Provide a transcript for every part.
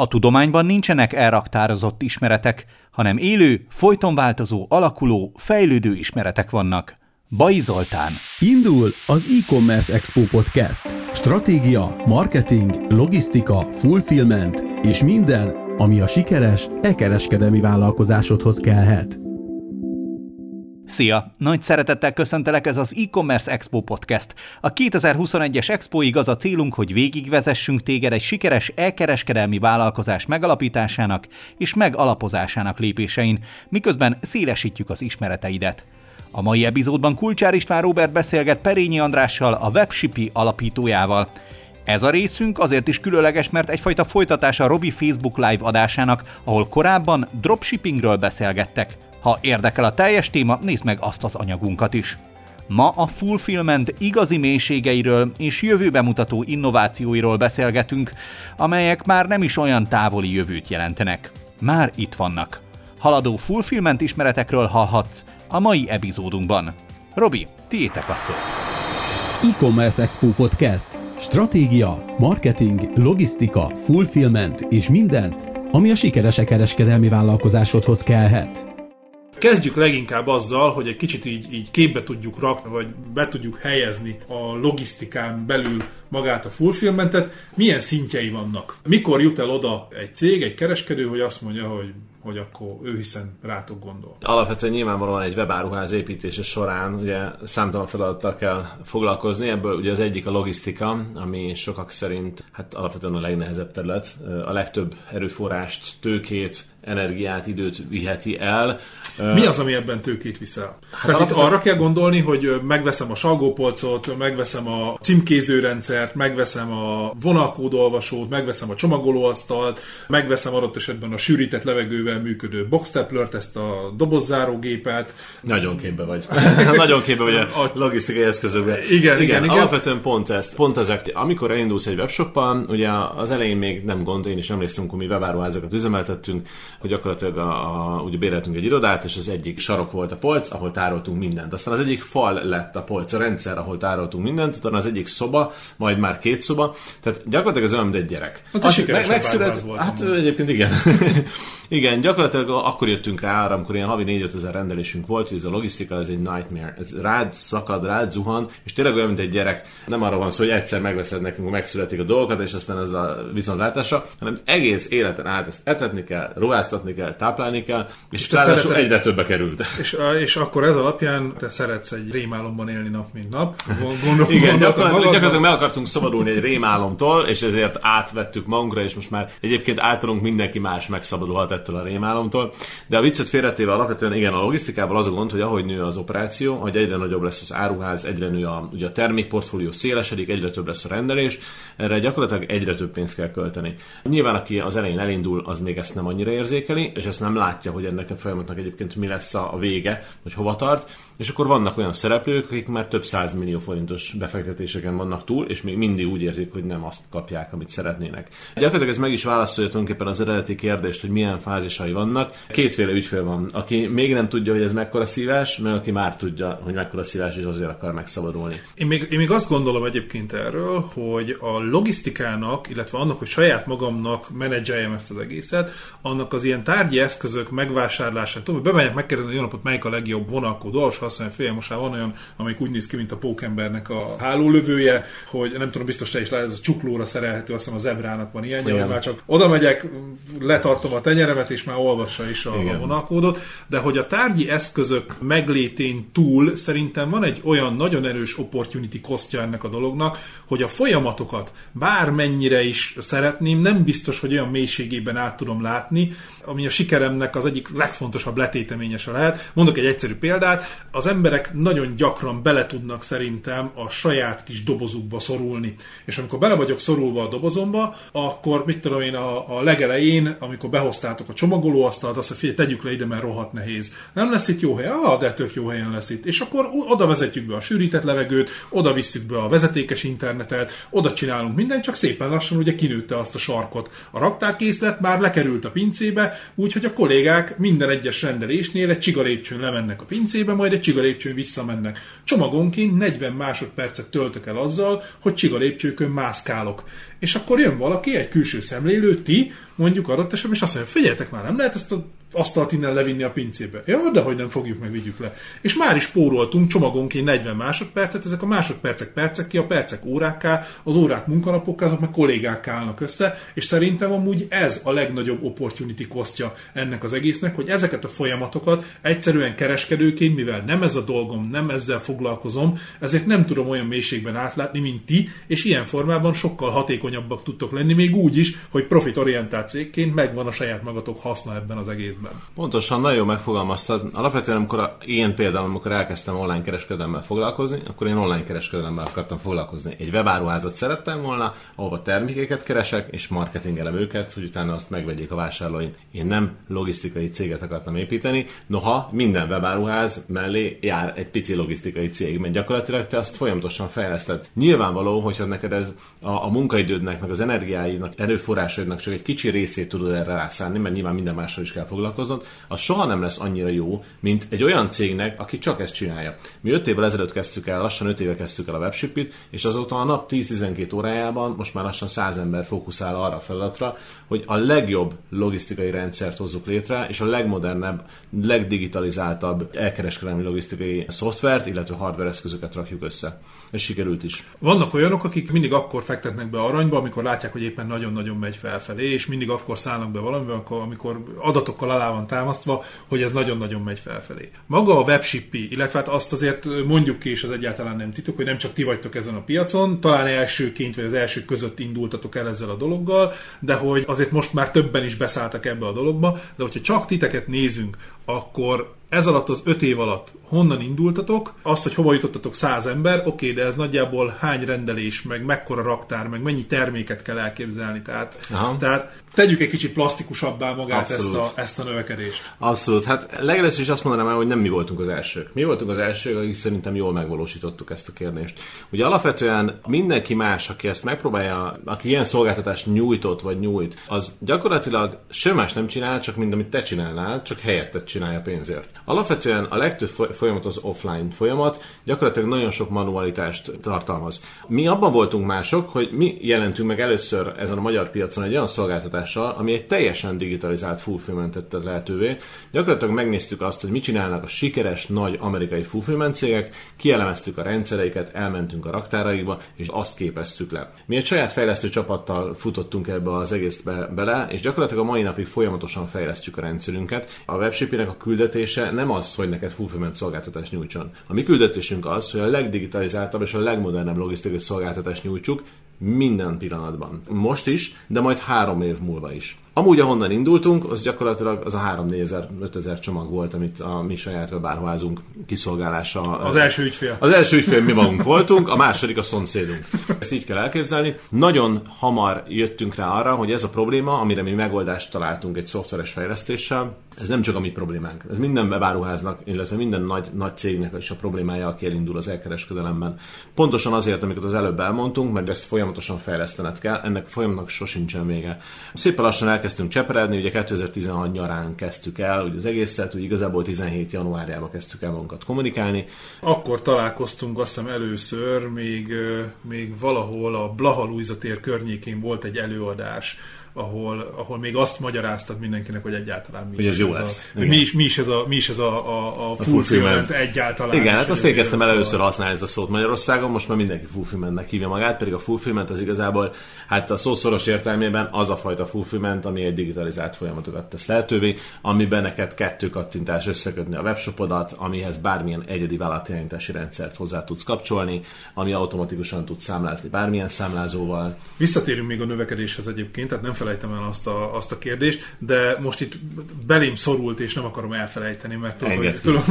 A tudományban nincsenek elraktározott ismeretek, hanem élő, folyton változó, alakuló, fejlődő ismeretek vannak. Bai Zoltán. Indul az e-commerce Expo Podcast. Stratégia, marketing, logisztika, fulfillment és minden, ami a sikeres e-kereskedelmi vállalkozásodhoz kellhet. Szia! Nagy szeretettel köszöntelek, ez az e-commerce Expo Podcast. A 2021-es Expoig az a célunk, hogy végigvezessünk téged egy sikeres elkereskedelmi vállalkozás megalapításának és megalapozásának lépésein, miközben szélesítjük az ismereteidet. A mai epizódban Kulcsár István Robert beszélget Perényi Andrással, a Webshipi alapítójával. Ez a részünk azért is különleges, mert egyfajta folytatása Robi Facebook Live adásának, ahol korábban dropshippingről beszélgettek. Ha érdekel a teljes téma, nézd meg azt az anyagunkat is. Ma a Fulfillment igazi mélységeiről és jövőbe mutató innovációiról beszélgetünk, amelyek már nem is olyan távoli jövőt jelentenek. Már itt vannak. Haladó Fulfillment ismeretekről hallhatsz a mai epizódunkban. Robi, tiétek a szó! E-Commerce Expo Podcast. Stratégia, marketing, logisztika, fulfillment és minden, ami a sikeres kereskedelmi vállalkozásodhoz kellhet. Kezdjük leginkább azzal, hogy egy kicsit így, így képbe tudjuk rakni, vagy be tudjuk helyezni a logisztikán belül magát a fulfillmentet. Milyen szintjei vannak? Mikor jut el oda egy cég, egy kereskedő, hogy azt mondja, hogy hogy akkor ő hiszen rátok gondol. Alapvetően nyilvánvalóan egy webáruház építése során ugye számtalan feladattal kell foglalkozni, ebből ugye az egyik a logisztika, ami sokak szerint hát alapvetően a legnehezebb terület. A legtöbb erőforrást, tőkét, energiát, időt viheti el. Mi az, ami ebben tőkét viszel? Hát Tehát alapvetően... itt arra kell gondolni, hogy megveszem a salgópolcot, megveszem a címkézőrendszert, megveszem a vonalkódolvasót, megveszem a csomagolóasztalt, megveszem adott esetben a sűrített levegővel működő boxteplert, ezt a dobozzárógépet. Nagyon képbe vagy. Nagyon képbe vagy a logisztikai eszközökben. Igen, igen, igen, igen. Alapvetően pont ezt, pont ezek. Amikor elindulsz egy webshoppal, ugye az elején még nem gond, én is emlékszem, amikor mi webáruházakat üzemeltettünk, hogy gyakorlatilag a, a, ugye béreltünk egy irodát, és az egyik sarok volt a polc, ahol tároltunk mindent. Aztán az egyik fal lett a polc, a rendszer, ahol tároltunk mindent, utána az egyik szoba, majd már két szoba. Tehát gyakorlatilag az olyan, mint egy gyerek. Hát, az meg, megszület, hát egyébként igen. Igen, gyakorlatilag akkor jöttünk rá arra, amikor ilyen havi 4 ezer rendelésünk volt, hogy ez a logisztika, ez egy nightmare. Ez rád szakad, rád zuhan, és tényleg olyan, mint egy gyerek. Nem arra van szó, hogy egyszer megveszed nekünk, megszületik a dolgokat, és aztán ez a viszontlátásra, hanem egész életen át ezt etetni kell, ruháztatni kell, táplálni kell, és, és ráadásul szereted, egyre többe került. És, és akkor ez alapján te szeretsz egy rémálomban élni nap, mint nap. Gondol, Igen, gyakorlatilag, gyakorlatilag meg akartunk szabadulni egy rémálomtól, és ezért átvettük magunkra, és most már egyébként általunk mindenki más megszabadulhat ettől a rémálomtól. De a viccet félretéve alapvetően igen, a logisztikával az a gond, hogy ahogy nő az operáció, hogy egyre nagyobb lesz az áruház, egyre nő a, ugye a termékportfólió szélesedik, egyre több lesz a rendelés, erre gyakorlatilag egyre több pénzt kell költeni. Nyilván, aki az elején elindul, az még ezt nem annyira érzékeli, és ezt nem látja, hogy ennek a folyamatnak egyébként mi lesz a vége, hogy hova tart, és akkor vannak olyan szereplők, akik már több millió forintos befektetéseken vannak túl, és még mindig úgy érzik, hogy nem azt kapják, amit szeretnének. Gyakorlatilag ez meg is válaszolja tulajdonképpen az eredeti kérdést, hogy milyen fázisai vannak. Kétféle ügyfél van, aki még nem tudja, hogy ez mekkora szívás, meg aki már tudja, hogy mekkora szívás, és azért akar megszabadulni. Én még, én még azt gondolom egyébként erről, hogy a logisztikának, illetve annak, hogy saját magamnak menedzseljem ezt az egészet, annak az ilyen tárgyi eszközök megvásárlását, hogy bemegyek megkérdezni, hogy napot, melyik a legjobb vonalkódó, és használni fél, most van olyan, amelyik úgy néz ki, mint a pókembernek a hálólövője, hogy nem tudom, biztos te is lehet, ez a csuklóra szerelhető, azt hiszem a zebrának van ilyen, hogy már csak oda megyek, letartom a tenyeremet, és már olvassa is a, a vonalkódot, de hogy a tárgyi eszközök meglétén túl szerintem van egy olyan nagyon erős opportunity kostja ennek a dolognak, hogy a folyamatokat bármennyire is szeretném, nem biztos, hogy olyan mélységében át tudom látni, ami a sikeremnek az egyik legfontosabb letéteményese lehet. Mondok egy egyszerű példát, az emberek nagyon gyakran bele tudnak szerintem a saját kis dobozukba szorulni. És amikor bele vagyok szorulva a dobozomba, akkor mit tudom én a, a legelején, amikor behoztátok a csomagolóasztalt, azt mondja, figyelj, tegyük le ide, mert rohadt nehéz. Nem lesz itt jó hely? Ah, de tök jó helyen lesz itt. És akkor oda vezetjük be a sűrített levegőt, oda visszük be a vezetékes internetet, oda csinálunk mindent, csak szépen lassan ugye kinőtte azt a sarkot. A raktárkészlet már lekerült a pincébe, úgyhogy a kollégák minden egyes rendelésnél egy csigalépcsőn lemennek a pincébe, majd egy csigalépcsőn visszamennek. Csomagonként 40 másodpercet töltök el azzal, hogy csigalépcsőkön mászkálok. És akkor jön valaki, egy külső szemlélő, ti, mondjuk adott esetben, és azt mondja, figyeljetek már, nem lehet ezt a asztalt innen levinni a pincébe. Ja, de hogy nem fogjuk meg, vigyük le. És már is spóroltunk csomagonként 40 másodpercet, ezek a másodpercek percek ki, a percek órákká, az órák munkanapokká, azok meg kollégák állnak össze, és szerintem amúgy ez a legnagyobb opportunity kosztja ennek az egésznek, hogy ezeket a folyamatokat egyszerűen kereskedőként, mivel nem ez a dolgom, nem ezzel foglalkozom, ezért nem tudom olyan mélységben átlátni, mint ti, és ilyen formában sokkal hatékonyabbak tudtok lenni, még úgy is, hogy profitorientált cégként megvan a saját magatok haszna ebben az egész egészben. Pontosan, nagyon megfogalmaztad. Alapvetően, amikor én például, amikor elkezdtem online kereskedelemmel foglalkozni, akkor én online kereskedelemmel akartam foglalkozni. Egy webáruházat szerettem volna, ahova termékeket keresek, és marketingelem őket, hogy utána azt megvegyék a vásárlóim. Én nem logisztikai céget akartam építeni, noha minden webáruház mellé jár egy pici logisztikai cég, mert gyakorlatilag te azt folyamatosan fejleszted. Nyilvánvaló, hogyha neked ez a, a munkaidődnek, meg az energiáidnak, erőforrásaidnak csak egy kicsi részét tudod erre rászállni, mert nyilván minden mással is kell foglalkozni, foglalkoznod, az soha nem lesz annyira jó, mint egy olyan cégnek, aki csak ezt csinálja. Mi 5 évvel ezelőtt kezdtük el, lassan 5 éve kezdtük el a webshipit, és azóta a nap 10-12 órájában most már lassan 100 ember fókuszál arra a feladatra, hogy a legjobb logisztikai rendszert hozzuk létre, és a legmodernebb, legdigitalizáltabb elkereskedelmi logisztikai szoftvert, illetve hardware eszközöket rakjuk össze. És sikerült is. Vannak olyanok, akik mindig akkor fektetnek be aranyba, amikor látják, hogy éppen nagyon-nagyon megy felfelé, és mindig akkor szállnak be valamiben, amikor adatokkal alá van támasztva, hogy ez nagyon-nagyon megy felfelé. Maga a webshipi, illetve hát azt azért mondjuk ki, és az egyáltalán nem titok, hogy nem csak ti vagytok ezen a piacon, talán elsőként vagy az első között indultatok el ezzel a dologgal, de hogy azért most már többen is beszálltak ebbe a dologba, de hogyha csak titeket nézünk, akkor ez alatt az öt év alatt honnan indultatok, azt, hogy hova jutottatok száz ember, oké, de ez nagyjából hány rendelés, meg mekkora raktár, meg mennyi terméket kell elképzelni. Tehát, tehát tegyük egy kicsit plastikusabbá magát ezt a, ezt a növekedést. Abszolút. Hát legelőször is azt mondanám el, hogy nem mi voltunk az elsők. Mi voltunk az elsők, akik szerintem jól megvalósítottuk ezt a kérdést. Ugye alapvetően mindenki más, aki ezt megpróbálja, aki ilyen szolgáltatást nyújtott vagy nyújt, az gyakorlatilag semmi más nem csinál, csak mint amit te csinálnál, csak helyettet csinálja pénzért. Alapvetően a legtöbb folyamat az offline folyamat, gyakorlatilag nagyon sok manualitást tartalmaz. Mi abban voltunk mások, hogy mi jelentünk meg először ezen a magyar piacon egy olyan szolgáltatással, ami egy teljesen digitalizált fulfillment tette lehetővé. Gyakorlatilag megnéztük azt, hogy mit csinálnak a sikeres nagy amerikai fulfillment cégek, kielemeztük a rendszereiket, elmentünk a raktáraikba, és azt képeztük le. Mi egy saját fejlesztő csapattal futottunk ebbe az egészbe bele, és gyakorlatilag a mai napig folyamatosan fejlesztjük a rendszerünket. A webshipinek a küldetése nem az, hogy neked fulfillment szolgáltatást nyújtson. A mi küldetésünk az, hogy a legdigitalizáltabb és a legmodernebb logisztikai szolgáltatást nyújtsuk minden pillanatban. Most is, de majd három év múlva is. Amúgy, ahonnan indultunk, az gyakorlatilag az a 3-4 ezer, 5 ezer csomag volt, amit a mi saját webáruházunk kiszolgálása. Az első ügyfél. Az első ügyfél mi magunk voltunk, a második a szomszédunk. Ezt így kell elképzelni. Nagyon hamar jöttünk rá arra, hogy ez a probléma, amire mi megoldást találtunk egy szoftveres fejlesztéssel, ez nem csak a mi problémánk. Ez minden webáruháznak, illetve minden nagy, nagy cégnek is a problémája, aki elindul az elkereskedelemben. Pontosan azért, amiket az előbb elmondtunk, mert ezt folyamatosan fejlesztened kell, ennek folyamatnak sosincsen vége. Szépen lassan elkezdtünk cseperedni, ugye 2016 nyarán kezdtük el, ugye az egészet, úgy igazából 17 januárjában kezdtük el magunkat kommunikálni. Akkor találkoztunk azt hiszem először, még, még valahol a Blaha Luisa tér környékén volt egy előadás, ahol, ahol még azt magyaráztad mindenkinek, hogy egyáltalán mi hogy ez, ez jó lesz. A, mi, is, mi, is ez a, mi is ez a, a, a, a fulfillment egyáltalán. Igen, hát azt én kezdtem el először használni ezt a szót Magyarországon, most már mindenki fulfillmentnek hívja magát, pedig a fulfillment az igazából, hát a szószoros értelmében az a fajta fulfillment, ami egy digitalizált folyamatokat tesz lehetővé, amiben neked kettő kattintás összekötni a webshopodat, amihez bármilyen egyedi vállalatjelentési rendszert hozzá tudsz kapcsolni, ami automatikusan tud számlázni bármilyen számlázóval. Visszatérünk még a növekedéshez egyébként, tehát nem felejtem el azt a, azt a kérdést, de most itt belém szorult, és nem akarom elfelejteni, mert tudod, hogy, tudom,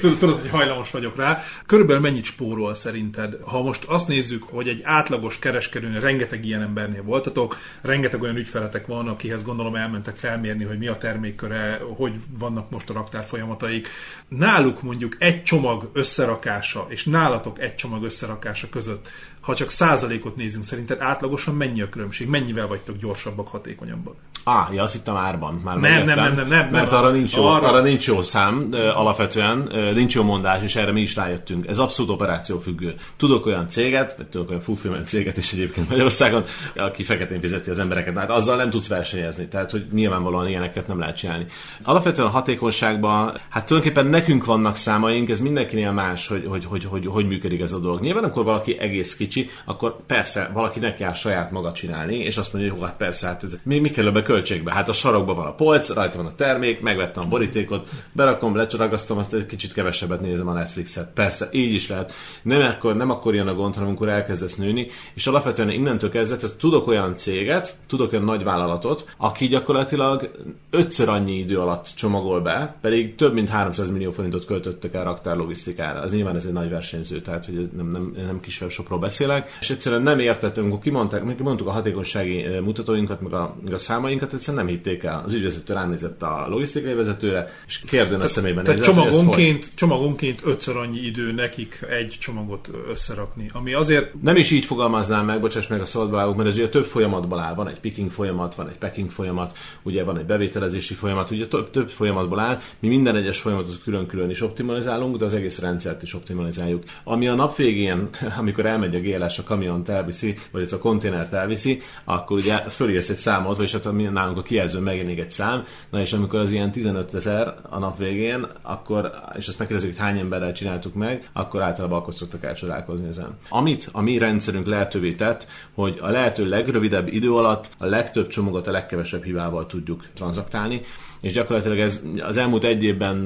tudod, tudod, hogy hajlamos vagyok rá. Körülbelül mennyit spórol szerinted? Ha most azt nézzük, hogy egy átlagos kereskedőnél rengeteg ilyen embernél voltatok, rengeteg olyan ügyfeletek van, akihez gondolom elmentek felmérni, hogy mi a termékköre, hogy vannak most a raktár folyamataik. Náluk mondjuk egy csomag összerakása, és nálatok egy csomag összerakása között, ha csak százalékot nézünk, szerinted átlagosan mennyi a különbség? Mennyivel vagytok gyorsabbak, hatékonyabbak? Á, ja, azt hittem árban. Már Nem, megértem, nem, nem, nem, nem, Mert nem. arra nincs, jó, Arra- arra... nincs jó szám, alapvetően nincs jó mondás, és erre mi is rájöttünk. Ez abszolút operáció függő. Tudok olyan céget, vagy tudok olyan fulfillment céget is egyébként Magyarországon, aki feketén fizeti az embereket, hát azzal nem tudsz versenyezni. Tehát, hogy nyilvánvalóan ilyeneket nem lehet csinálni. Alapvetően a hatékonyságban, hát tulajdonképpen nekünk vannak számaink, ez mindenkinél más, hogy hogy, hogy, hogy, hogy működik ez a dolog. Nyilván, amikor valaki egész kicsi, akkor persze valaki neki áll saját maga csinálni, és azt mondja, hogy hát persze, hát ez, mi, mi kell költségbe? Hát a sarokban van a polc, rajta van a termék, megvettem a borítékot, berakom, lecsoragasztom, azt egy kicsit kevesebbet nézem a Netflixet. Persze, így is lehet. Nem akkor, nem akkor jön a gond, hanem amikor elkezdesz nőni, és alapvetően innentől kezdve, tehát tudok olyan céget, tudok olyan nagy vállalatot, aki gyakorlatilag ötször annyi idő alatt csomagol be, pedig több mint 300 millió forintot költöttek el raktárlogisztikára. Ez nyilván ez egy nagy versenyző, tehát hogy nem, nem, nem kis webshopról beszélek, és egyszerűen nem értettem, amikor kimondták, amikor kimondtuk a hatékonysági eh, mutatóinkat, meg a, meg a számainkat, egyszerűen nem hitték el. Az ügyvezető ránézett a logisztikai vezetőre, és kérdőn a szemében Tehát nézett, csomagonként, csomagonként ötször annyi idő nekik egy csomagot összerakni. Ami azért Nem is így fogalmaznám meg, bocsáss meg a szabadvágók, mert ez ugye több folyamatból áll. Van egy picking folyamat, van egy packing folyamat, ugye van egy bevételezési folyamat, ugye több, több folyamatból áll. Mi minden egyes folyamatot külön-külön is optimalizálunk, de az egész rendszert is optimalizáljuk. Ami a nap végén, amikor elmegy a GLS, a kamiont elviszi, vagy ez a konténert elviszi, akkor ugye fölírsz egy számot, vagyis hát nálunk a kijelző megjelenik egy szám, na és amikor az ilyen 15 ezer a nap végén, akkor, és azt megkérdezik, hogy hány emberrel csináltuk meg, akkor általában akkor szoktak elcsodálkozni ezen. Amit a mi rendszerünk lehetővé tett, hogy a lehető legrövidebb idő alatt a legtöbb csomagot a legkevesebb hibával tudjuk tranzaktálni, és gyakorlatilag ez az elmúlt egy évben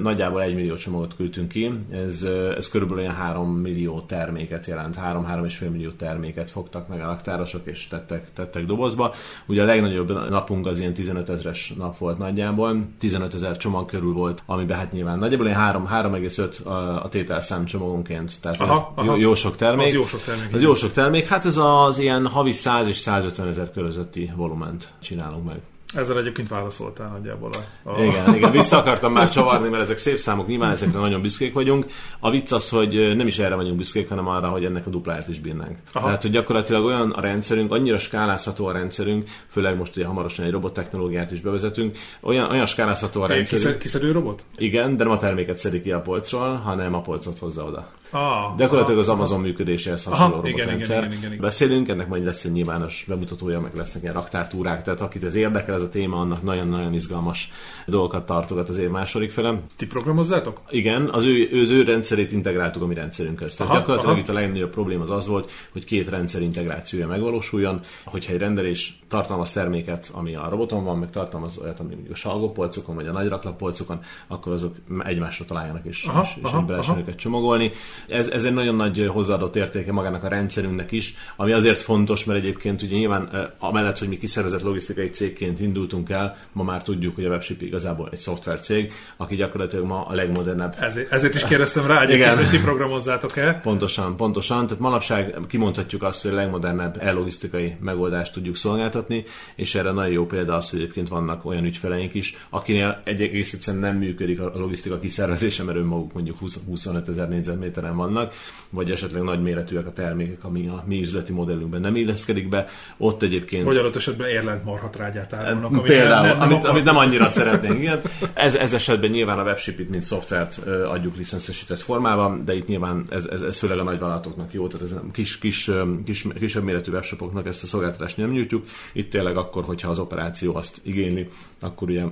nagyjából egy millió csomagot küldtünk ki, ez, ez körülbelül olyan 3 millió terméket jelent, 3-3,5 millió terméket fogtak meg a raktárosok és tettek, tettek dobozba. Ugye a legnagyobb napunk az ilyen 15 ezres nap volt nagyjából, 15 ezer csomag körül volt, amiben hát nyilván nagyjából ilyen 3, 3,5 a, tételszám csomagonként, tehát Aha, ez aha. jó, sok termék. Az jó sok termék, Az jó sok termék, hát ez az ilyen havi 100 és 150 ezer közötti volument csinálunk meg. Ezzel egyébként válaszoltál nagyjából a, a Igen, igen, vissza akartam már csavarni, mert ezek szép számok, nyilván ezekre nagyon büszkék vagyunk. A vicc az, hogy nem is erre vagyunk büszkék, hanem arra, hogy ennek a dupláját is bírnánk. Aha. Tehát, hogy gyakorlatilag olyan a rendszerünk, annyira skálázható a rendszerünk, főleg most ugye hamarosan egy robottechnológiát is bevezetünk, olyan, olyan skálázható a rendszerünk. kiszed, kiszedő robot? Igen, de nem a terméket szedik ki a polcról, hanem a polcot hozza oda. Ah, Gyakorlatilag az Amazon működéséhez Aha, hasonló igen, robotrendszer. igen, igen, igen, igen. Beszélünk, ennek majd lesz egy nyilvános bemutatója, meg lesznek ilyen raktártúrák, tehát akit ez érdekel, a téma, annak nagyon-nagyon izgalmas dolgokat tartogat az év második felem. Ti programozzátok? Igen, az ő, ő, az ő rendszerét integráltuk a mi rendszerünkhez. Tehát Aha, gyakorlatilag aha. itt a legnagyobb probléma az az volt, hogy két rendszer integrációja megvalósuljon, hogyha egy rendelés tartalmaz terméket, ami a roboton van, meg tartalmaz olyat, ami a salgópolcokon, vagy a nagy raklapolcokon, akkor azok egymásra találják, és, Aha, és, és lehessen aha. őket csomagolni. Ez, ez egy nagyon nagy hozzáadott értéke magának a rendszerünknek is, ami azért fontos, mert egyébként ugye nyilván eh, amellett, hogy mi kiszervezett logisztikai cégként indultunk el, ma már tudjuk, hogy a Webship igazából egy szoftvercég, aki gyakorlatilag ma a legmodernebb Ezért, ezért is kérdeztem rá egyébként, hogy ti programozzátok-e. Pontosan, pontosan. Tehát manapság kimondhatjuk azt, hogy a legmodernebb e-logisztikai megoldást tudjuk szolgáltatni, és erre nagyon jó példa az, hogy egyébként vannak olyan ügyfeleink is, akinél egy egész egyszerűen nem működik a logisztika kiszervezése, mert önmaguk mondjuk 20 25 ezer négyzetméteren vannak, vagy esetleg nagy méretűek a termékek, ami a mi üzleti modellünkben nem illeszkedik be. Ott egyébként Vagy adott esetben érlent marhatrágyát árulnak. amit Például, nem, nem, amit, amit nem annyira szeretnénk. Igen. Ez, ez esetben nyilván a webshipit, mint szoftvert adjuk licenszesített formában, de itt nyilván ez, ez, ez főleg a nagyvállalatoknak jó, tehát ez nem kis, kis, kis, kisebb méretű webshopoknak ezt a szolgáltatást nem nyújtjuk. Itt tényleg akkor, hogyha az operáció azt igényli, akkor ugye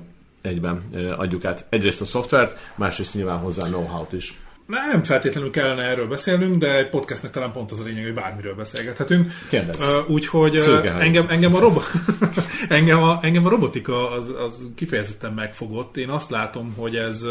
egyben adjuk át egyrészt a szoftvert, másrészt nyilván hozzá know-how-t is. Nem feltétlenül kellene erről beszélnünk, de egy podcastnek talán pont az a lényeg, hogy bármiről beszélgethetünk. Kérdezz. Uh, úgyhogy uh, engem, engem, a robo- engem, a, engem a robotika az, az kifejezetten megfogott. Én azt látom, hogy ez,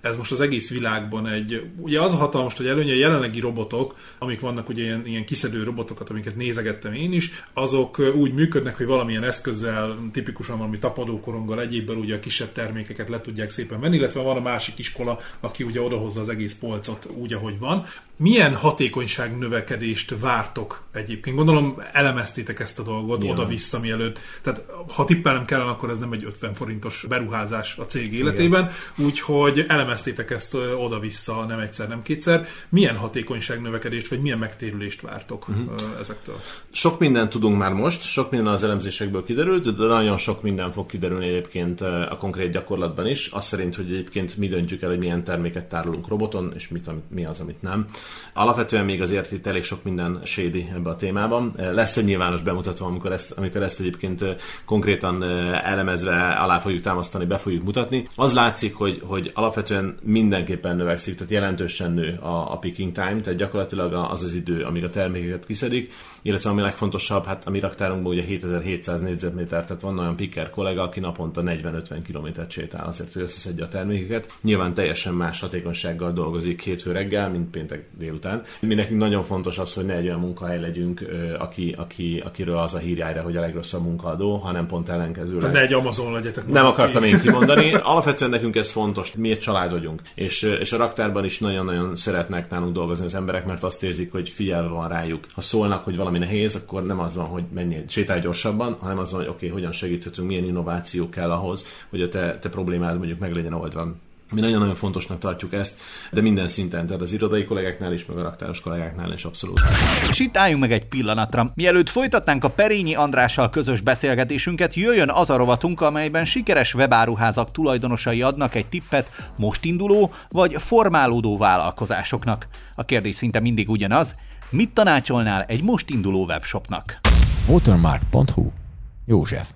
ez most az egész világban egy, ugye az a hatalmas, hogy előnye a jelenlegi robotok, amik vannak ugye ilyen, ilyen kiszedő robotokat, amiket nézegettem én is, azok úgy működnek, hogy valamilyen eszközzel, tipikusan valami tapadókoronggal, egyébben ugye a kisebb termékeket le tudják szépen menni, illetve van a másik iskola, aki ugye odahozza az egész polcot úgy, ahogy van. Milyen hatékonyság növekedést vártok egyébként? Gondolom elemeztétek ezt a dolgot Nyilván. oda-vissza mielőtt. Tehát ha tippelnem kellene, akkor ez nem egy 50 forintos beruházás a cég életében, úgyhogy elemeztétek ezt oda-vissza nem egyszer, nem kétszer. Milyen hatékonyság növekedést, vagy milyen megtérülést vártok uh-huh. ezektől? Sok mindent tudunk már most, sok minden az elemzésekből kiderült, de nagyon sok minden fog kiderülni egyébként a konkrét gyakorlatban is. Azt szerint, hogy egyébként mi döntjük el, hogy milyen terméket tárolunk roboton, és mit, mi az, amit nem. Alapvetően még azért itt elég sok minden shady ebbe a témában. Lesz egy nyilvános bemutató, amikor ezt, amikor ezt egyébként konkrétan elemezve alá fogjuk támasztani, be fogjuk mutatni. Az látszik, hogy, hogy alapvetően mindenképpen növekszik, tehát jelentősen nő a, a picking time, tehát gyakorlatilag az az idő, amíg a termékeket kiszedik, illetve ami legfontosabb, hát a mi raktárunkban ugye 7700 négyzetméter, tehát van olyan picker kollega, aki naponta 40-50 kilométert sétál azért, hogy összeszedje a termékeket. Nyilván teljesen más hatékonysággal dolgozik hétfő reggel, mint péntek délután. Mi nekünk nagyon fontos az, hogy ne egy olyan munkahely legyünk, aki, aki, akiről az a hír jár, hogy a legrosszabb munkaadó, hanem pont ellenkezőleg. Tehát ne egy Amazon legyetek. Nem akartam én kimondani. Alapvetően nekünk ez fontos, mi egy család vagyunk. És, és a raktárban is nagyon-nagyon szeretnek nálunk dolgozni az emberek, mert azt érzik, hogy figyelve van rájuk. Ha szólnak, hogy valami nehéz, akkor nem az van, hogy menjél, sétálj gyorsabban, hanem az van, hogy oké, okay, hogyan segíthetünk, milyen innováció kell ahhoz, hogy a te, te problémád mondjuk meg legyen oldva. Mi nagyon-nagyon fontosnak tartjuk ezt, de minden szinten, tehát az irodai kollégáknál is, meg a raktáros kollégáknál is abszolút. És itt álljunk meg egy pillanatra. Mielőtt folytatnánk a Perényi Andrással közös beszélgetésünket, jöjjön az a rovatunk, amelyben sikeres webáruházak tulajdonosai adnak egy tippet most induló vagy formálódó vállalkozásoknak. A kérdés szinte mindig ugyanaz, mit tanácsolnál egy most induló webshopnak? Watermark.hu József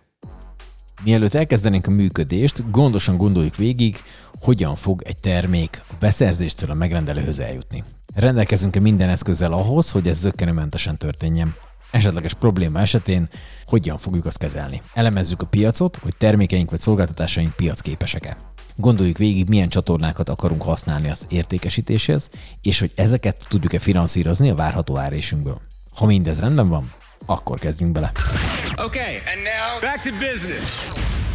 Mielőtt elkezdenénk a működést, gondosan gondoljuk végig, hogyan fog egy termék a beszerzéstől a megrendelőhöz eljutni. Rendelkezünk-e minden eszközzel ahhoz, hogy ez zöggenőmentesen történjen? Esetleges probléma esetén hogyan fogjuk azt kezelni? Elemezzük a piacot, hogy termékeink vagy szolgáltatásaink piacképesek-e. Gondoljuk végig, milyen csatornákat akarunk használni az értékesítéshez, és hogy ezeket tudjuk-e finanszírozni a várható árésünkből. Ha mindez rendben van, akkor kezdjünk bele. Okay, and now back to business.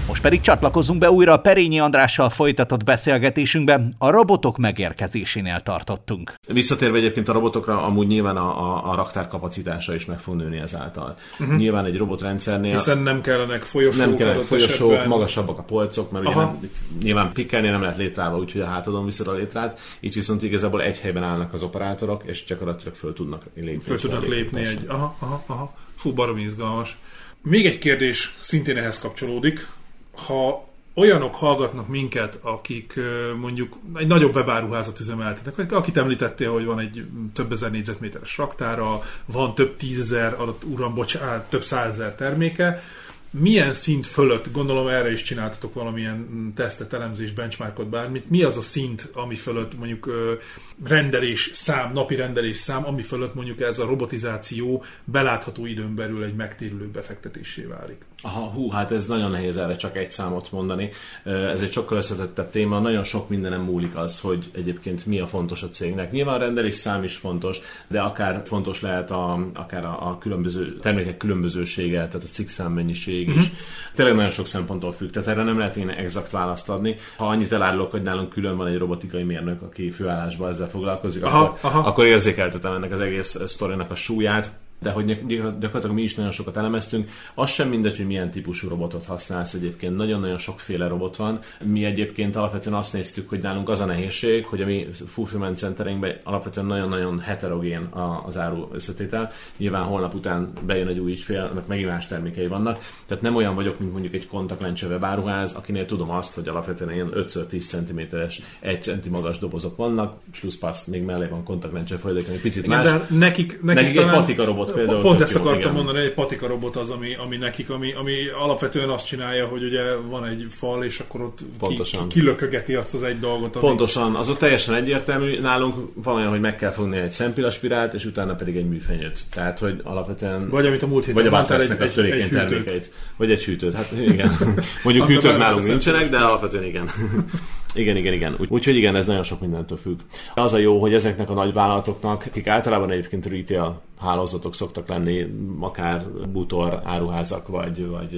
Most pedig csatlakozunk be újra a Perényi Andrással folytatott beszélgetésünkbe, a robotok megérkezésénél tartottunk. Visszatérve egyébként a robotokra, amúgy nyilván a, a, a raktár kapacitása is meg fog nőni ezáltal. Uh-huh. Nyilván egy robotrendszernél... Hiszen nem kellenek folyosók, nem kellenek folyosók esetben. magasabbak a polcok, mert ugye nem, itt nyilván pikkelni nem lehet létrába, úgyhogy a hátadon viszed a létrát. Itt viszont igazából egy helyben állnak az operátorok, és gyakorlatilag föl tudnak lépni. Föl tudnak lépni egy... Aha, aha, aha. Fú, barom izgalmas. Még egy kérdés szintén ehhez kapcsolódik. Ha olyanok hallgatnak minket, akik mondjuk egy nagyobb webáruházat üzemeltetnek, akit említettél, hogy van egy több ezer négyzetméteres raktára, van több tízezer, adott uram, bocsánat, több százezer terméke, milyen szint fölött, gondolom erre is csináltatok valamilyen tesztet, elemzés, benchmarkot, bármit, mi az a szint, ami fölött mondjuk rendelés szám, napi rendelés szám, ami fölött mondjuk ez a robotizáció belátható időn belül egy megtérülő befektetésé válik? Aha, hú, hát ez nagyon nehéz erre csak egy számot mondani. Ez egy sokkal összetettebb téma, nagyon sok mindenem múlik az, hogy egyébként mi a fontos a cégnek. Nyilván a rendelés szám is fontos, de akár fontos lehet a, akár a, a különböző termékek különbözősége, tehát a cikk mennyiség is. Tényleg nagyon sok szemponttól függ, tehát erre nem lehet én exakt választ adni. Ha annyit elárulok, hogy nálunk külön van egy robotikai mérnök, aki főállásban ezzel foglalkozik, aha, akkor, aha. akkor érzékeltetem ennek az egész sztorinak a súlyát de hogy gyakorlatilag mi is nagyon sokat elemeztünk. Az sem mindegy, hogy milyen típusú robotot használsz egyébként. Nagyon-nagyon sokféle robot van. Mi egyébként alapvetően azt néztük, hogy nálunk az a nehézség, hogy a mi fulfillment centerinkben alapvetően nagyon-nagyon heterogén az áru összetétel. Nyilván holnap után bejön egy új ügyfél, meg megint más termékei vannak. Tehát nem olyan vagyok, mint mondjuk egy kontaktlencse webáruház, akinél tudom azt, hogy alapvetően ilyen 5-10 cm-es, 1 cm magas dobozok vannak, plusz még mellé van kontaktlencse folyadék, egy picit Igen, más. De nekik, nekik, nekik talán... egy patika robot robot például. Pont ezt akartam igen. mondani, egy patika robot az, ami, ami nekik, ami, ami alapvetően azt csinálja, hogy ugye van egy fal, és akkor ott Pontosan. Ki, kilökögeti azt az egy dolgot. Ami... Pontosan, az ott teljesen egyértelmű. Nálunk van olyan, hogy meg kell fogni egy szempilaspirált, és utána pedig egy műfenyőt. Tehát, hogy alapvetően... Vagy amit a múlt héten Vagy a egy, a törékeny termékeit. Vagy egy hűtőt. Hát igen. Mondjuk hűtők nálunk nincsenek, de alapvetően igen. Igen, igen, igen. Úgyhogy igen, ez nagyon sok mindentől függ. Az a jó, hogy ezeknek a nagy vállalatoknak, akik általában egyébként retail hálózatok szoktak lenni, akár bútor áruházak, vagy, vagy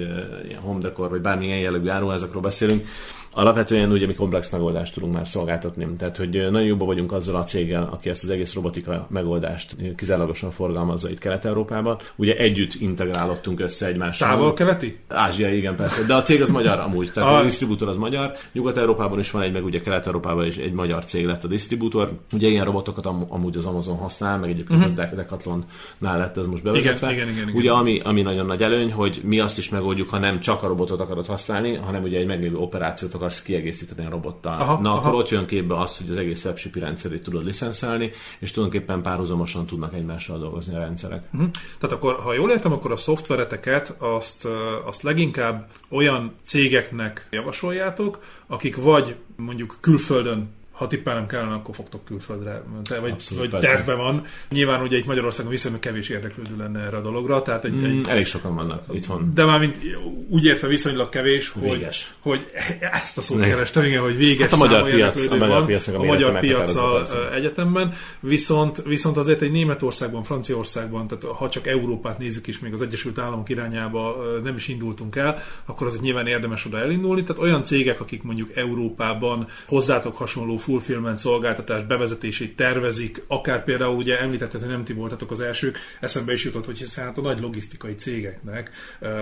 ilyen home decor, vagy bármilyen jellegű áruházakról beszélünk, alapvetően ugye mi komplex megoldást tudunk már szolgáltatni. Tehát, hogy nagyon jobban vagyunk azzal a céggel, aki ezt az egész robotika megoldást kizárólagosan forgalmazza itt Kelet-Európában. Ugye együtt integrálottunk össze egymással. Távol-keleti? Ázsia, igen, persze. De a cég az magyar amúgy. Tehát a, a disztribútor az magyar. Nyugat-Európában is van egy, meg ugye Kelet-Európában is egy magyar cég lett a disztribútor. Ugye ilyen robotokat am- amúgy az Amazon használ, meg egyébként uh-huh. a Decathlonnál lett ez most bevezetve. Igen, igen, igen, igen. Ugye ami, ami nagyon nagy előny, hogy mi azt is megoldjuk, ha nem csak a robotot akarod használni, hanem ugye egy meglévő operációt akarsz kiegészíteni a robottal. Aha, Na, aha. akkor ott jön képbe az, hogy az egész webshipi rendszerét tudod licenszelni, és tulajdonképpen párhuzamosan tudnak egymással dolgozni a rendszerek. Uh-huh. Tehát akkor, ha jól értem, akkor a szoftvereteket azt, azt leginkább olyan cégeknek javasoljátok, akik vagy mondjuk külföldön ha tippelnem kellene, akkor fogtok külföldre, vagy, Abszolút, vagy tervben van. Nyilván ugye itt Magyarországon viszonylag kevés érdeklődő lenne erre a dologra. Tehát egy, mm, egy, elég sokan vannak itthon. De már mint úgy értve viszonylag kevés, hogy, hogy ezt a szót ne. kerestem, igen, hogy véges hát a magyar piac, a magyar, piac, a magyar piacsal egyetemben. Viszont, viszont azért egy Németországban, Franciaországban, tehát ha csak Európát nézzük is, még az Egyesült Államok irányába nem is indultunk el, akkor azért nyilván érdemes oda elindulni. Tehát olyan cégek, akik mondjuk Európában hozzátok hasonló fulfillment szolgáltatás bevezetését tervezik, akár például ugye említetted, hogy nem ti voltatok az elsők, eszembe is jutott, hogy hiszen hát a nagy logisztikai cégeknek,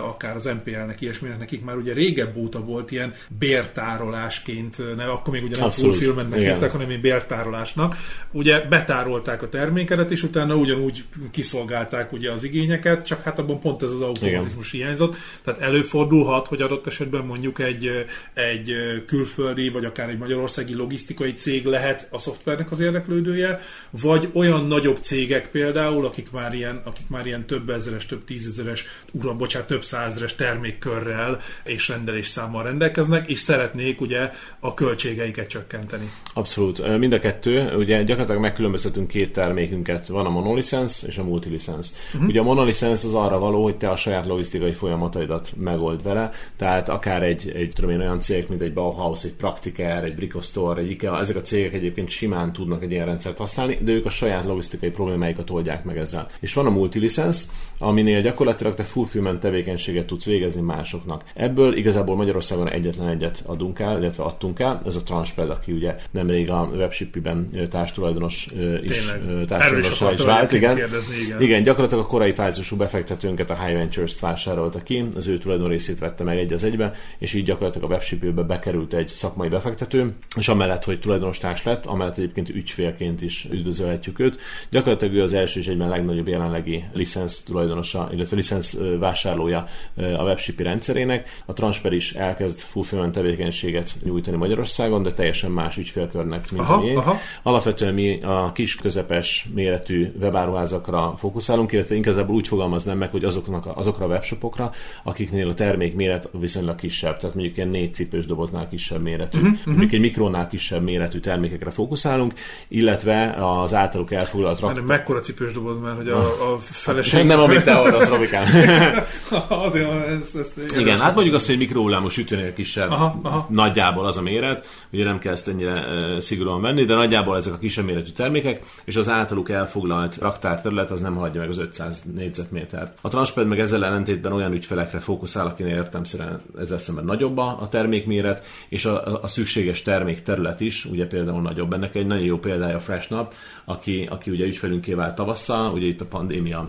akár az MPL-nek, ilyesminek, nekik már ugye régebb óta volt ilyen bértárolásként, ne, akkor még ugye nem Abszolút. fulfillmentnek hívták, hanem egy bértárolásnak. Ugye betárolták a termékedet, és utána ugyanúgy kiszolgálták ugye az igényeket, csak hát abban pont ez az automatizmus Igen. hiányzott. Tehát előfordulhat, hogy adott esetben mondjuk egy, egy külföldi, vagy akár egy magyarországi logisztikai cég lehet a szoftvernek az érdeklődője, vagy olyan nagyobb cégek például, akik már ilyen, akik már ilyen több ezeres, több tízezeres, uram, bocsánat, több százeres termékkörrel és rendelés számmal rendelkeznek, és szeretnék ugye a költségeiket csökkenteni. Abszolút. Mind a kettő, ugye gyakorlatilag megkülönböztetünk két termékünket, van a monolicensz és a multilicensz. Uh-huh. Ugye a monolicensz az arra való, hogy te a saját logisztikai folyamataidat megold vele, tehát akár egy, egy tudom én, olyan cég, mint egy Bauhaus, egy Praktiker, egy Bricostore, egy IKEA, ezek a cégek egyébként simán tudnak egy ilyen rendszert használni, de ők a saját logisztikai problémáikat oldják meg ezzel. És van a multilicensz, aminél gyakorlatilag te fulfillment tevékenységet tudsz végezni másoknak. Ebből igazából Magyarországon egyetlen egyet adunk el, illetve adtunk el, ez a Transped, aki ugye nemrég a webshipiben társtulajdonos is társadalmas is vált. Igen. igen. igen, gyakorlatilag a korai fázisú befektetőnket a High Ventures-t vásárolta ki, az ő tulajdon részét vette meg egy az egybe, és így gyakorlatilag a webshipbe bekerült egy szakmai befektető, és amellett, hogy tulajdonostárs lett, amellett egyébként ügyfélként is üdvözölhetjük őt. Gyakorlatilag ő az első és egyben legnagyobb jelenlegi licensz tulajdonosa, illetve licensz vásárlója a webshipi rendszerének. A Transper is elkezd fulfillment tevékenységet nyújtani Magyarországon, de teljesen más ügyfélkörnek, mint aha, aha. Alapvetően mi a kis közepes méretű webáruházakra fókuszálunk, illetve inkább úgy fogalmaznám meg, hogy azoknak, azokra a webshopokra, akiknél a termék méret viszonylag kisebb, tehát mondjuk ilyen négy cipős doboznál kisebb méretű, uh-huh, mondjuk egy mikronál kisebb méretű termékekre fókuszálunk, illetve az általuk elfoglalt rak... Mekkora cipős doboz már, hogy a, a feleség... Nem, amit te hordasz, Robikán. Azért, ezt, ezt Igen, hát mondjuk azt, hogy mikrohullámos sütőnél kisebb, aha, aha. nagyjából az a méret, ugye nem kell ezt ennyire szigorúan venni, de nagyjából ezek a kisebb méretű termékek, és az általuk elfoglalt raktárterület az nem haladja meg az 500 négyzetmétert. A Transped meg ezzel ellentétben olyan ügyfelekre fókuszál, akinél értemszerűen ezzel szemben nagyobb a, a termékméret, és a, a, a szükséges termék terület is, ugye például nagyobb. Ennek egy nagyon jó példája a Freshnap, aki, aki ugye ügyfelünké vált tavasszal, ugye itt a pandémia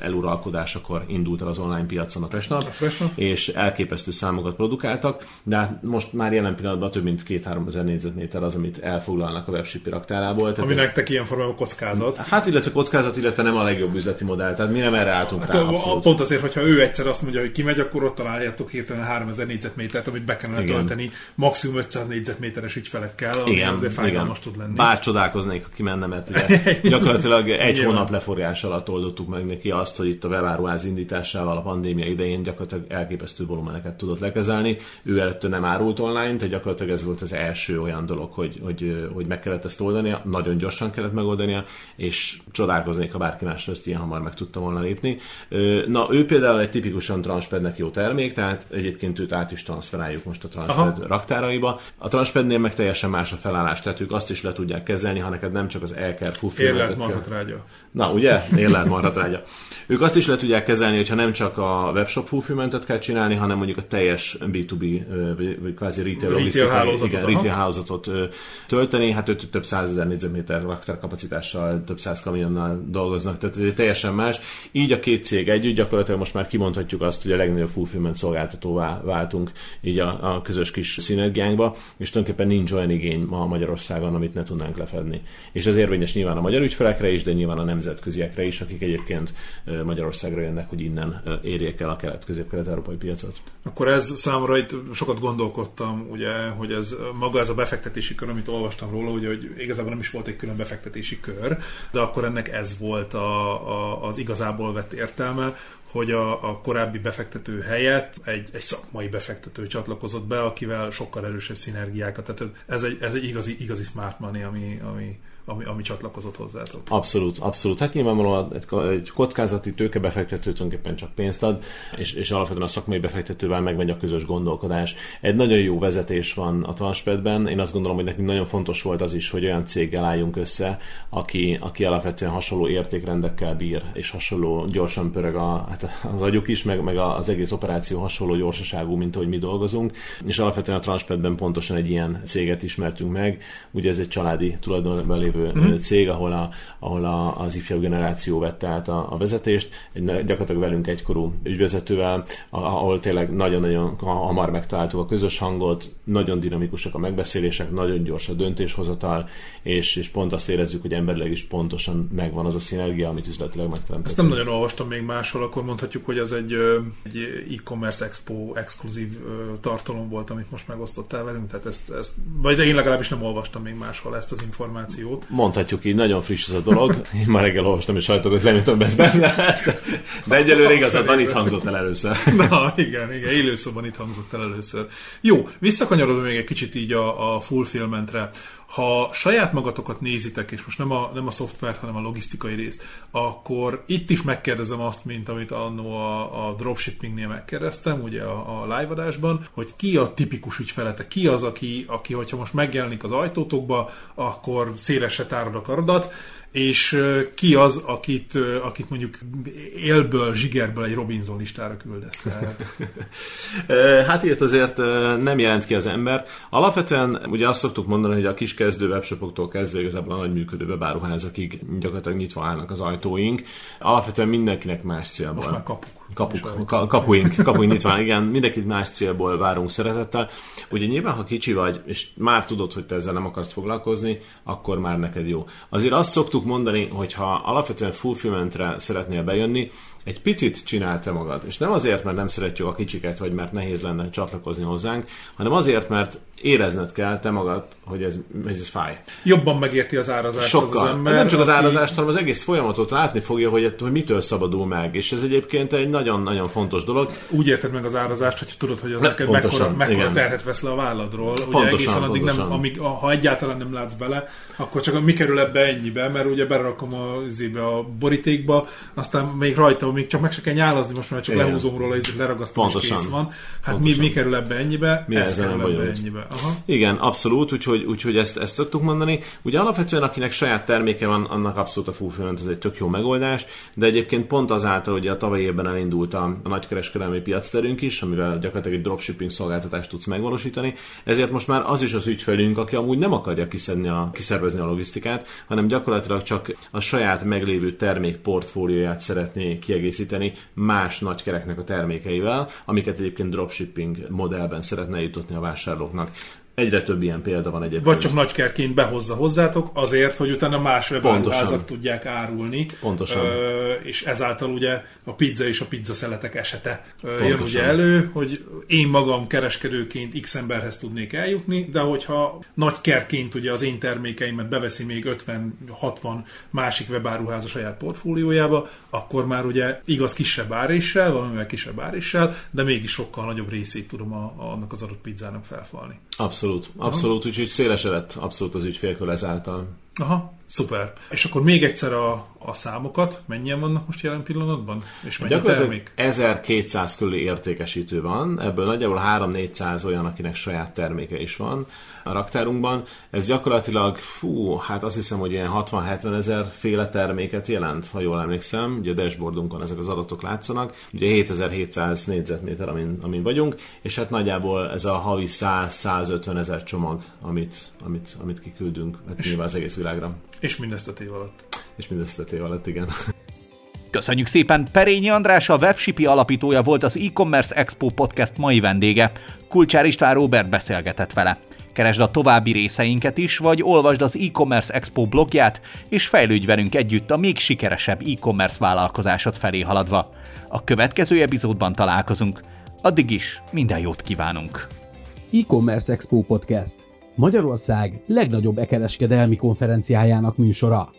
eluralkodásakor indult el az online piacon a Freshnap, a Freshnap. és elképesztő számokat produkáltak, de hát most már jelen pillanatban több mint 2-3 ezer négyzetméter az, amit elfoglalnak a webshipi raktárából. Ami ez... nektek ilyen formában kockázat. Hát illetve kockázat, illetve nem a legjobb üzleti modell, tehát mi nem erre álltunk hát, rá, abszolút. Pont azért, hogyha ő egyszer azt mondja, hogy kimegy, akkor ott találjátok hirtelen 3000 négyzetmétert, amit be kellene Igen. tölteni maximum 500 négyzetméteres ügyfelekkel. Igen, azért fájdalmas tud lenni. Bár csodálkoznék, ha kimenne, mert ugye gyakorlatilag egy hónap leforgás alatt oldottuk meg neki azt, hogy itt a webáruház indításával a pandémia idején gyakorlatilag elképesztő volumeneket tudott lekezelni. Ő előtte nem árult online, tehát gyakorlatilag ez volt az első olyan dolog, hogy, hogy, hogy meg kellett ezt oldania, nagyon gyorsan kellett megoldania, és csodálkoznék, ha bárki más ezt ilyen hamar meg tudta volna lépni. Na, ő például egy tipikusan Transpednek jó termék, tehát egyébként őt át is transferáljuk most a Transped Aha. raktáraiba. A Transpadnél meg teljesen más a felállás, tehát ők azt is le tudják kezelni, ha neked nem csak az elker fulfillmentet kell. Na, ugye? Érlelt marhatrágya. ők azt is le tudják kezelni, hogyha nem csak a webshop fulfillmentet kell csinálni, hanem mondjuk a teljes B2B, vagy kvázi retail, retail hálózatot, igen, retail hálózatot tölteni. Hát ők több százezer négyzetméter raktárkapacitással, több száz kamionnal dolgoznak, tehát ez teljesen más. Így a két cég együtt gyakorlatilag most már kimondhatjuk azt, hogy a legnagyobb fulfillment szolgáltatóvá váltunk így a, a közös kis szinergiánkba, és tulajdonképpen nincs olyan igény ma Magyarországon, amit ne tudnánk lefedni. És ez érvényes nyilván a magyar ügyfelekre is, de nyilván a nemzetköziekre is, akik egyébként Magyarországra jönnek, hogy innen érjék el a kelet-közép-kelet-európai piacot. Akkor ez számomra itt sokat gondolkodtam, ugye, hogy ez maga ez a befektetési kör, amit olvastam róla, ugye, hogy igazából nem is volt egy külön befektetési kör, de akkor ennek ez volt a, a, az igazából vett értelme, hogy a, a korábbi befektető helyett egy, egy szakmai befektető csatlakozott be, akivel sokkal erősebb szinergiákat. Tehát ez egy, ez egy igazi, igazi smart money, ami, ami, ami, ami csatlakozott hozzátok. Abszolút, abszolút. Hát nyilvánvalóan egy, kockázati tőkebefektető tulajdonképpen csak pénzt ad, és, és alapvetően a szakmai befektetővel megmegy a közös gondolkodás. Egy nagyon jó vezetés van a Transpedben. Én azt gondolom, hogy nekünk nagyon fontos volt az is, hogy olyan céggel álljunk össze, aki, aki alapvetően hasonló értékrendekkel bír, és hasonló gyorsan pörög a, hát az agyuk is, meg, meg az egész operáció hasonló gyorsaságú, mint ahogy mi dolgozunk. És alapvetően a Transpedben pontosan egy ilyen céget ismertünk meg. Ugye ez egy családi tulajdonban lévő lévő mm. cég, ahol, a, ahol a, az ifjabb generáció vette át a, a vezetést, egy, gyakorlatilag velünk egykorú ügyvezetővel, ahol tényleg nagyon-nagyon hamar megtaláltuk a közös hangot, nagyon dinamikusak a megbeszélések, nagyon gyors a döntéshozatal, és, és pont azt érezzük, hogy emberileg is pontosan megvan az a szinergia, amit üzletileg megteremtett. Ezt nem nagyon olvastam még máshol, akkor mondhatjuk, hogy ez egy, egy e-commerce expo exkluzív tartalom volt, amit most megosztottál velünk, tehát ezt, ezt vagy én legalábbis nem olvastam még máshol ezt az információt mondhatjuk így, nagyon friss ez a dolog. Én már reggel olvastam, és sajtóközleményt több ez benne. De egyelőre igazad itt hangzott el először. Na, igen, igen, élőszóban itt hangzott el először. Jó, visszakanyarodom még egy kicsit így a, a fulfillmentre. Ha saját magatokat nézitek, és most nem a, nem a szoftvert, hanem a logisztikai részt, akkor itt is megkérdezem azt, mint amit annó a, a dropshippingnél megkérdeztem, ugye a, a live adásban, hogy ki a tipikus ügyfelete, ki az, aki, aki hogyha most megjelenik az ajtótokba, akkor szélesre tárod a karodat, és ki az, akit, akit mondjuk élből, zsigerből egy Robinson listára küldesz? hát ilyet azért nem jelent ki az ember. Alapvetően ugye azt szoktuk mondani, hogy a kis kezdő webshopoktól kezdve igazából a nagy működő webáruházakig gyakorlatilag nyitva állnak az ajtóink. Alapvetően mindenkinek más célból. Most már kapuk. Kapuk, ka, kapuink, kapuink nyitva, igen, mindenkit más célból várunk szeretettel. Ugye nyilván, ha kicsi vagy, és már tudod, hogy te ezzel nem akarsz foglalkozni, akkor már neked jó. Azért azt szoktuk mondani, hogy ha alapvetően fulfillmentre szeretnél bejönni, egy picit csinálta magad. És nem azért, mert nem szeretjük a kicsiket, vagy mert nehéz lenne csatlakozni hozzánk, hanem azért, mert érezned kell te magad, hogy ez, hogy ez fáj. Jobban megérti az árazást Sokkal. az ember. Nem csak az árazást, hanem az egész folyamatot látni fogja, hogy, hogy mitől szabadul meg. És ez egyébként egy nagyon-nagyon fontos dolog. Úgy érted meg az árazást, hogy tudod, hogy az ne, neked pontosan, mekkora, mekkora terhet vesz le a válladról. Pontosan, ugye egészen addig pontosan. nem, amíg, ha egyáltalán nem látsz bele, akkor csak mi kerül ebbe ennyibe, mert ugye berakom a, a borítékba, aztán még rajta, még csak meg se kell nyálazni, most már csak Igen. lehúzom róla, és leragasztom, Pontosan. és kész van. Hát mi, mi kerül ebbe ennyibe? Mi ez kerül ebbe ennyibe. Aha. Igen, abszolút, úgyhogy, úgyhogy ezt, ezt szoktuk mondani. Ugye alapvetően, akinek saját terméke van, annak abszolút a fulfillment ez egy tök jó megoldás, de egyébként pont azáltal, hogy a tavalyi évben elindult a, a nagykereskedelmi piacterünk is, amivel gyakorlatilag egy dropshipping szolgáltatást tudsz megvalósítani, ezért most már az is az ügyfelünk, aki amúgy nem akarja kiszedni a, kiszervezni a logisztikát, hanem gyakorlatilag csak a saját meglévő termék portfólióját szeretné kiegészíteni más nagykereknek a termékeivel, amiket egyébként dropshipping modellben szeretne jutatni a vásárlóknak Egyre több ilyen példa van egyébként. Vagy csak nagykerként behozza hozzátok, azért, hogy utána más webáruházak tudják árulni. Pontosan. Ö, és ezáltal ugye a pizza és a pizza szeletek esete Pontosan. jön ugye elő, hogy én magam kereskedőként x emberhez tudnék eljutni, de hogyha nagykerként ugye az én termékeimet beveszi még 50-60 másik webáruház a saját portfóliójába, akkor már ugye igaz kisebb áréssel, valamivel kisebb áréssel, de mégis sokkal nagyobb részét tudom a, annak az adott pizzának felfalni. Abszolút, abszolút, úgyhogy szélesedett abszolút az ügyfélkör ezáltal. Aha, szuper. És akkor még egyszer a, a számokat, mennyien vannak most jelen pillanatban? És mennyi termék? 1200 körüli értékesítő van, ebből nagyjából 3-400 olyan, akinek saját terméke is van a raktárunkban. Ez gyakorlatilag, fú, hát azt hiszem, hogy ilyen 60-70 ezer féle terméket jelent, ha jól emlékszem. Ugye a dashboardunkon ezek az adatok látszanak. Ugye 7700 négyzetméter, amin, amin vagyunk, és hát nagyjából ez a havi 100-150 ezer csomag, amit, amit, amit kiküldünk, hát nyilván az egész világra. És mindezt a év alatt. És mindezt a év alatt, igen. Köszönjük szépen! Perényi András, a Webshipi alapítója volt az e-commerce Expo podcast mai vendége. Kulcsár István Robert beszélgetett vele. Keresd a további részeinket is, vagy olvasd az e-commerce Expo blogját, és fejlődj velünk együtt a még sikeresebb e-commerce vállalkozásod felé haladva. A következő epizódban találkozunk. Addig is minden jót kívánunk! E-commerce Expo Podcast Magyarország legnagyobb ekereskedelmi konferenciájának műsora.